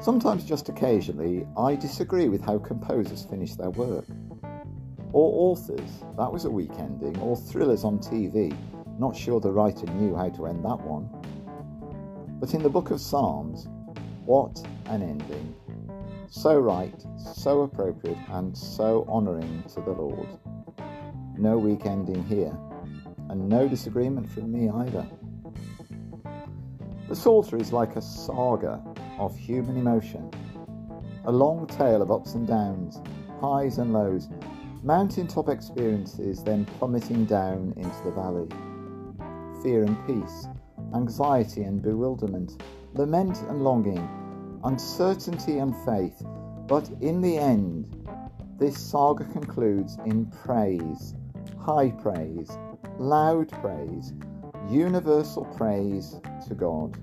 Sometimes, just occasionally, I disagree with how composers finish their work. Or authors, that was a weak ending, or thrillers on TV, not sure the writer knew how to end that one. But in the book of Psalms, what an ending! So right, so appropriate, and so honouring to the Lord. No weak ending here, and no disagreement from me either. The Psalter is like a saga of human emotion, a long tale of ups and downs, highs and lows, mountaintop experiences, then plummeting down into the valley. Fear and peace, anxiety and bewilderment, lament and longing, uncertainty and faith, but in the end, this saga concludes in praise, high praise, loud praise, universal praise to God.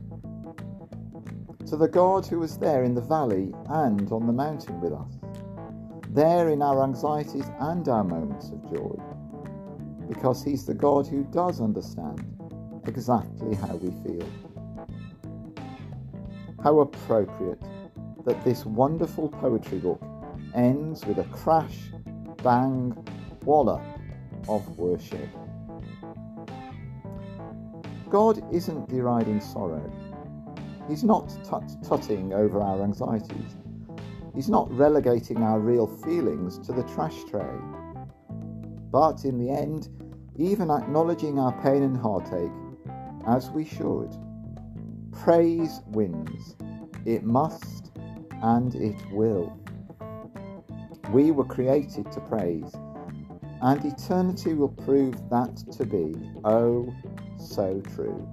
To the God who was there in the valley and on the mountain with us, there in our anxieties and our moments of joy, because He's the God who does understand exactly how we feel. How appropriate that this wonderful poetry book ends with a crash, bang, wallop of worship. God isn't deriding sorrow. He's not tut tutting over our anxieties. He's not relegating our real feelings to the trash tray. But in the end, even acknowledging our pain and heartache, as we should, praise wins. It must and it will. We were created to praise, and eternity will prove that to be oh so true.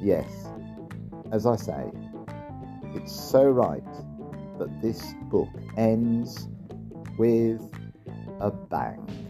Yes, as I say, it's so right that this book ends with a bang.